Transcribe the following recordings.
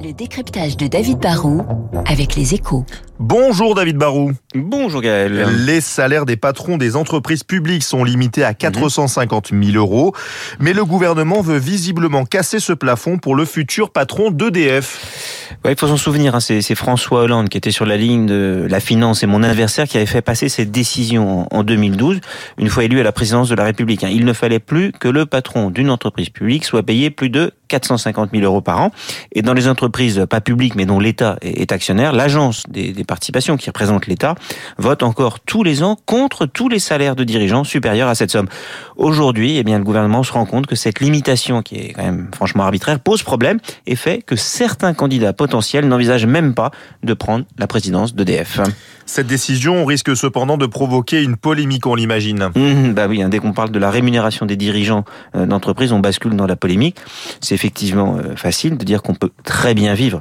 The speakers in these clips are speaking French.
Le décryptage de David Barrault avec les échos. Bonjour David Barou. Bonjour Gaël. Les salaires des patrons des entreprises publiques sont limités à 450 000 euros, mais le gouvernement veut visiblement casser ce plafond pour le futur patron d'EDF. Ouais, il faut s'en souvenir, hein, c'est François Hollande qui était sur la ligne de la finance et mon adversaire qui avait fait passer cette décision en 2012, une fois élu à la présidence de la République. Hein. Il ne fallait plus que le patron d'une entreprise publique soit payé plus de 450 000 euros par an. Et dans les entreprises pas publiques, mais dont l'État est actionnaire, l'agence des, des participations qui représente l'État vote encore tous les ans contre tous les salaires de dirigeants supérieurs à cette somme. Aujourd'hui, eh bien, le gouvernement se rend compte que cette limitation, qui est quand même franchement arbitraire, pose problème et fait que certains candidats potentiels n'envisagent même pas de prendre la présidence d'EDF. Cette décision risque cependant de provoquer une polémique, on l'imagine. Mmh, bah oui, hein, dès qu'on parle de la rémunération des dirigeants euh, d'entreprise, on bascule dans la polémique. C'est effectivement euh, facile de dire qu'on peut très bien vivre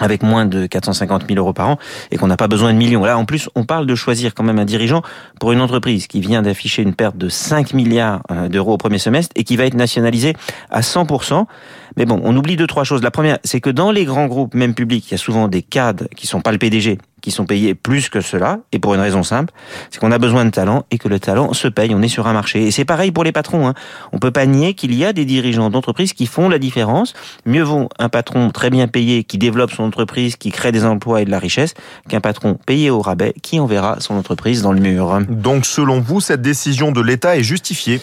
avec moins de 450 000 euros par an et qu'on n'a pas besoin de millions. Là, en plus, on parle de choisir quand même un dirigeant pour une entreprise qui vient d'afficher une perte de 5 milliards euh, d'euros au premier semestre et qui va être nationalisée à 100%. Mais bon, on oublie deux, trois choses. La première, c'est que dans les grands groupes, même publics, il y a souvent des cadres qui sont pas le PDG, qui sont payés plus que cela, et pour une raison simple, c'est qu'on a besoin de talent et que le talent se paye. On est sur un marché. Et c'est pareil pour les patrons. Hein. On peut pas nier qu'il y a des dirigeants d'entreprise qui font la différence. Mieux vaut un patron très bien payé qui développe son entreprise, qui crée des emplois et de la richesse, qu'un patron payé au rabais qui enverra son entreprise dans le mur. Donc, selon vous, cette décision de l'État est justifiée?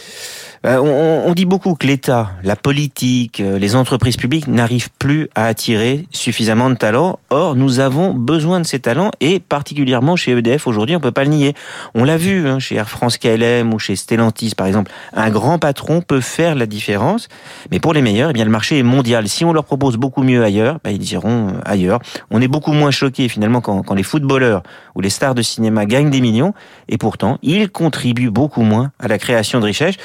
Euh, on, dit beaucoup que l'État, la politique, euh, les entreprises publiques n'arrivent plus à attirer suffisamment de talents. Or, nous avons besoin de ces talents et particulièrement chez EDF aujourd'hui, on peut pas le nier. On l'a vu hein, chez Air France KLM ou chez Stellantis par exemple. Un grand patron peut faire la différence, mais pour les meilleurs, eh bien le marché est mondial. Si on leur propose beaucoup mieux ailleurs, bah, ils iront euh, ailleurs. On est beaucoup moins choqué finalement quand, quand les footballeurs ou les stars de cinéma gagnent des millions et pourtant ils contribuent beaucoup moins à la création de richesses.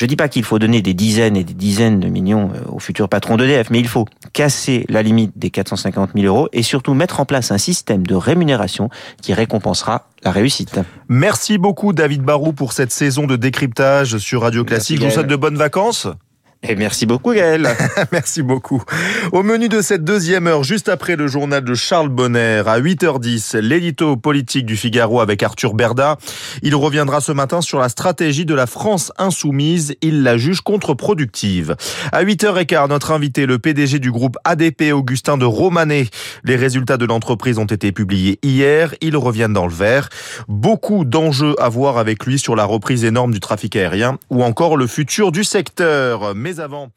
Je dis pas qu'il faut donner des dizaines et des dizaines de millions euh, au futur patron d'EDF, mais il faut casser la limite des 450 000 euros et surtout mettre en place un système de rémunération qui récompensera la réussite. Merci beaucoup David Barou pour cette saison de décryptage sur Radio Classique. Je vous souhaite de bonnes vacances. Et merci beaucoup Gaël. merci beaucoup. Au menu de cette deuxième heure, juste après le journal de Charles Bonner, à 8h10, l'édito politique du Figaro avec Arthur Berda. Il reviendra ce matin sur la stratégie de la France insoumise. Il la juge contre-productive. À 8h15, notre invité, le PDG du groupe ADP, Augustin de Romanet. Les résultats de l'entreprise ont été publiés hier. Ils reviennent dans le vert. Beaucoup d'enjeux à voir avec lui sur la reprise énorme du trafic aérien ou encore le futur du secteur. Mais avant